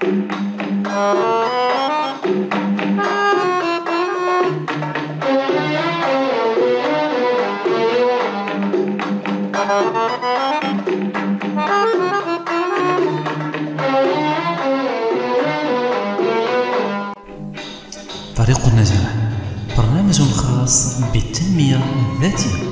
طريق النجاح برنامج خاص بالتنمية الذاتية.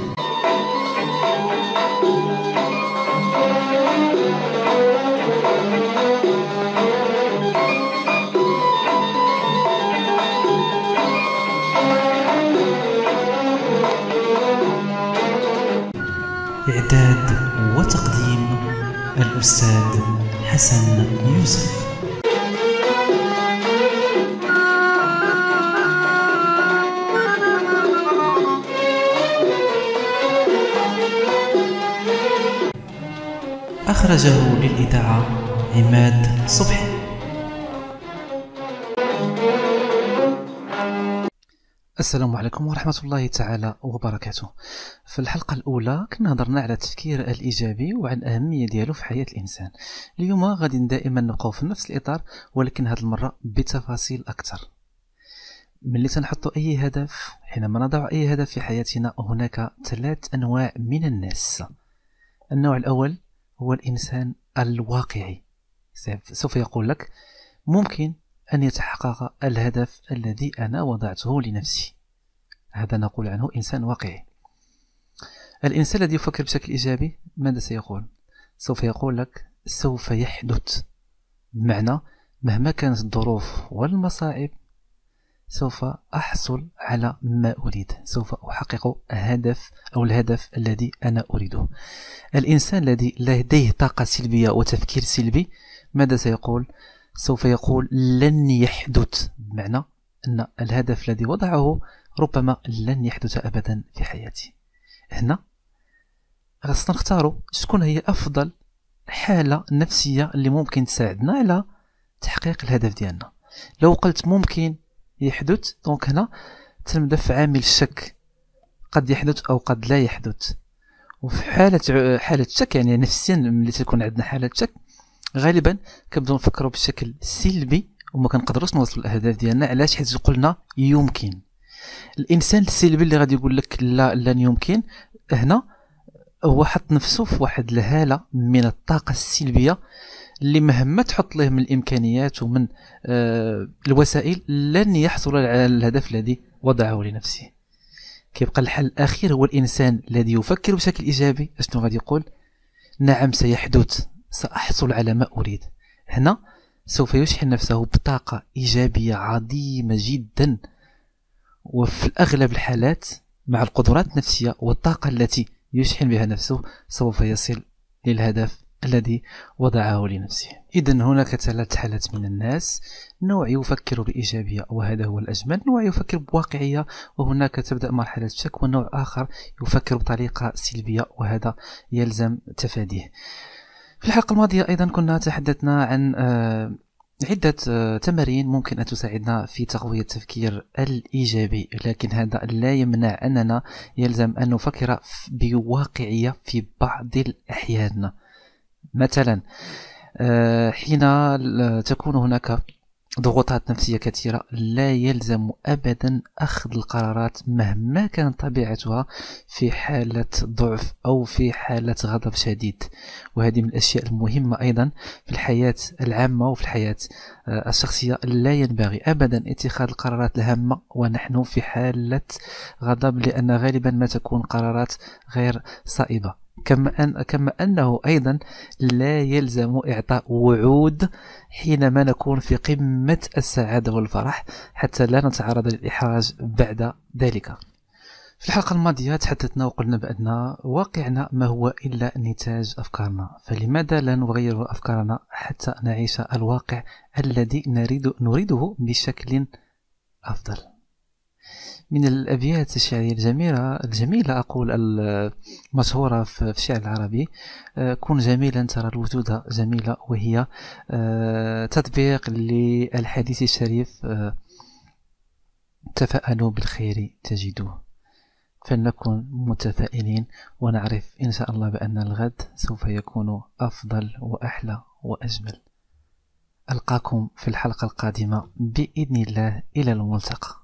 إعداد وتقديم الأستاذ حسن يوسف. أخرجه للإذاعة عماد صبحي. السلام عليكم ورحمة الله تعالى وبركاته. في الحلقة الأولى كنا هضرنا على التفكير الإيجابي وعن أهمية ديالو في حياة الإنسان. اليوم غادي دائما نبقاو في نفس الإطار ولكن هذه المرة بتفاصيل أكثر. ملي تنحط أي هدف حينما نضع أي هدف في حياتنا هناك ثلاث أنواع من الناس. النوع الأول هو الإنسان الواقعي. سوف يقول لك ممكن أن يتحقق الهدف الذي أنا وضعته لنفسي. هذا نقول عنه إنسان واقعي. الإنسان الذي يفكر بشكل إيجابي ماذا سيقول؟ سوف يقول لك سوف يحدث. بمعنى مهما كانت الظروف والمصاعب سوف أحصل على ما أريد. سوف أحقق هدف أو الهدف الذي أنا أريده. الإنسان الذي لديه طاقة سلبية وتفكير سلبي ماذا سيقول؟ سوف يقول لن يحدث بمعنى أن الهدف الذي وضعه ربما لن يحدث أبدا في حياتي. هنا خاصنا نختاروا شكون هي أفضل حالة نفسية اللي ممكن تساعدنا على تحقيق الهدف ديالنا. لو قلت ممكن يحدث دونك هنا تنبدا في عامل الشك قد يحدث أو قد لا يحدث. وفي حالة حالة شك يعني نفسيا ملي تكون عندنا حالة شك غالبا كنبدأو نفكروا بشكل سلبي وما كنقدروش نوصلوا الاهداف ديالنا علاش؟ حيت قلنا يمكن. الإنسان السلبي اللي غادي يقول لك لا لن يمكن هنا هو حط نفسه في واحد الهالة من الطاقة السلبية اللي مهما تحط له من الإمكانيات ومن آه الوسائل لن يحصل على الهدف الذي وضعه لنفسه. كيبقى الحل الأخير هو الإنسان الذي يفكر بشكل إيجابي. أشنو غادي يقول؟ نعم سيحدث. سأحصل على ما أريد. هنا سوف يشحن نفسه بطاقة إيجابية عظيمة جدا. وفي اغلب الحالات مع القدرات النفسية والطاقة التي يشحن بها نفسه سوف يصل للهدف الذي وضعه لنفسه. إذا هناك ثلاث حالات من الناس. نوع يفكر بإيجابية وهذا هو الأجمل. نوع يفكر بواقعية وهناك تبدأ مرحلة الشك ونوع آخر يفكر بطريقة سلبية وهذا يلزم تفاديه. في الحلقة الماضية أيضا كنا تحدثنا عن آه، عدة آه، تمارين ممكن أن تساعدنا في تقوية التفكير الإيجابي لكن هذا لا يمنع أننا يلزم أن نفكر بواقعية في بعض الأحيان. مثلا آه، حين تكون هناك ضغوطات نفسية كثيرة لا يلزم أبدا أخذ القرارات مهما كانت طبيعتها في حالة ضعف أو في حالة غضب شديد. وهذه من الأشياء المهمة أيضا في الحياة العامة وفي الحياة آه، الشخصية. لا ينبغي أبدا اتخاذ القرارات الهامة ونحن في حالة غضب لأن غالبا ما تكون قرارات غير صائبة. كما, أن كما أنه أيضا لا يلزم إعطاء وعود حينما نكون في قمة السعادة والفرح حتى لا نتعرض للإحراج بعد ذلك. في الحلقة الماضية تحدثنا وقلنا بأن واقعنا ما هو إلا نتاج أفكارنا. فلماذا لا نغير أفكارنا حتى نعيش الواقع الذي نريد نريده بشكل أفضل؟ من الأبيات الشعرية الجميلة الجميلة أقول المشهورة في الشعر العربي. آه، كن جميلا ترى الوجود جميلة وهي آه، تطبيق للحديث الشريف آه، تفاءلوا بالخير تجدوه. فلنكن متفائلين ونعرف إن شاء الله بأن الغد سوف يكون أفضل وأحلى وأجمل. ألقاكم في الحلقة القادمة بإذن الله إلى الملتقى.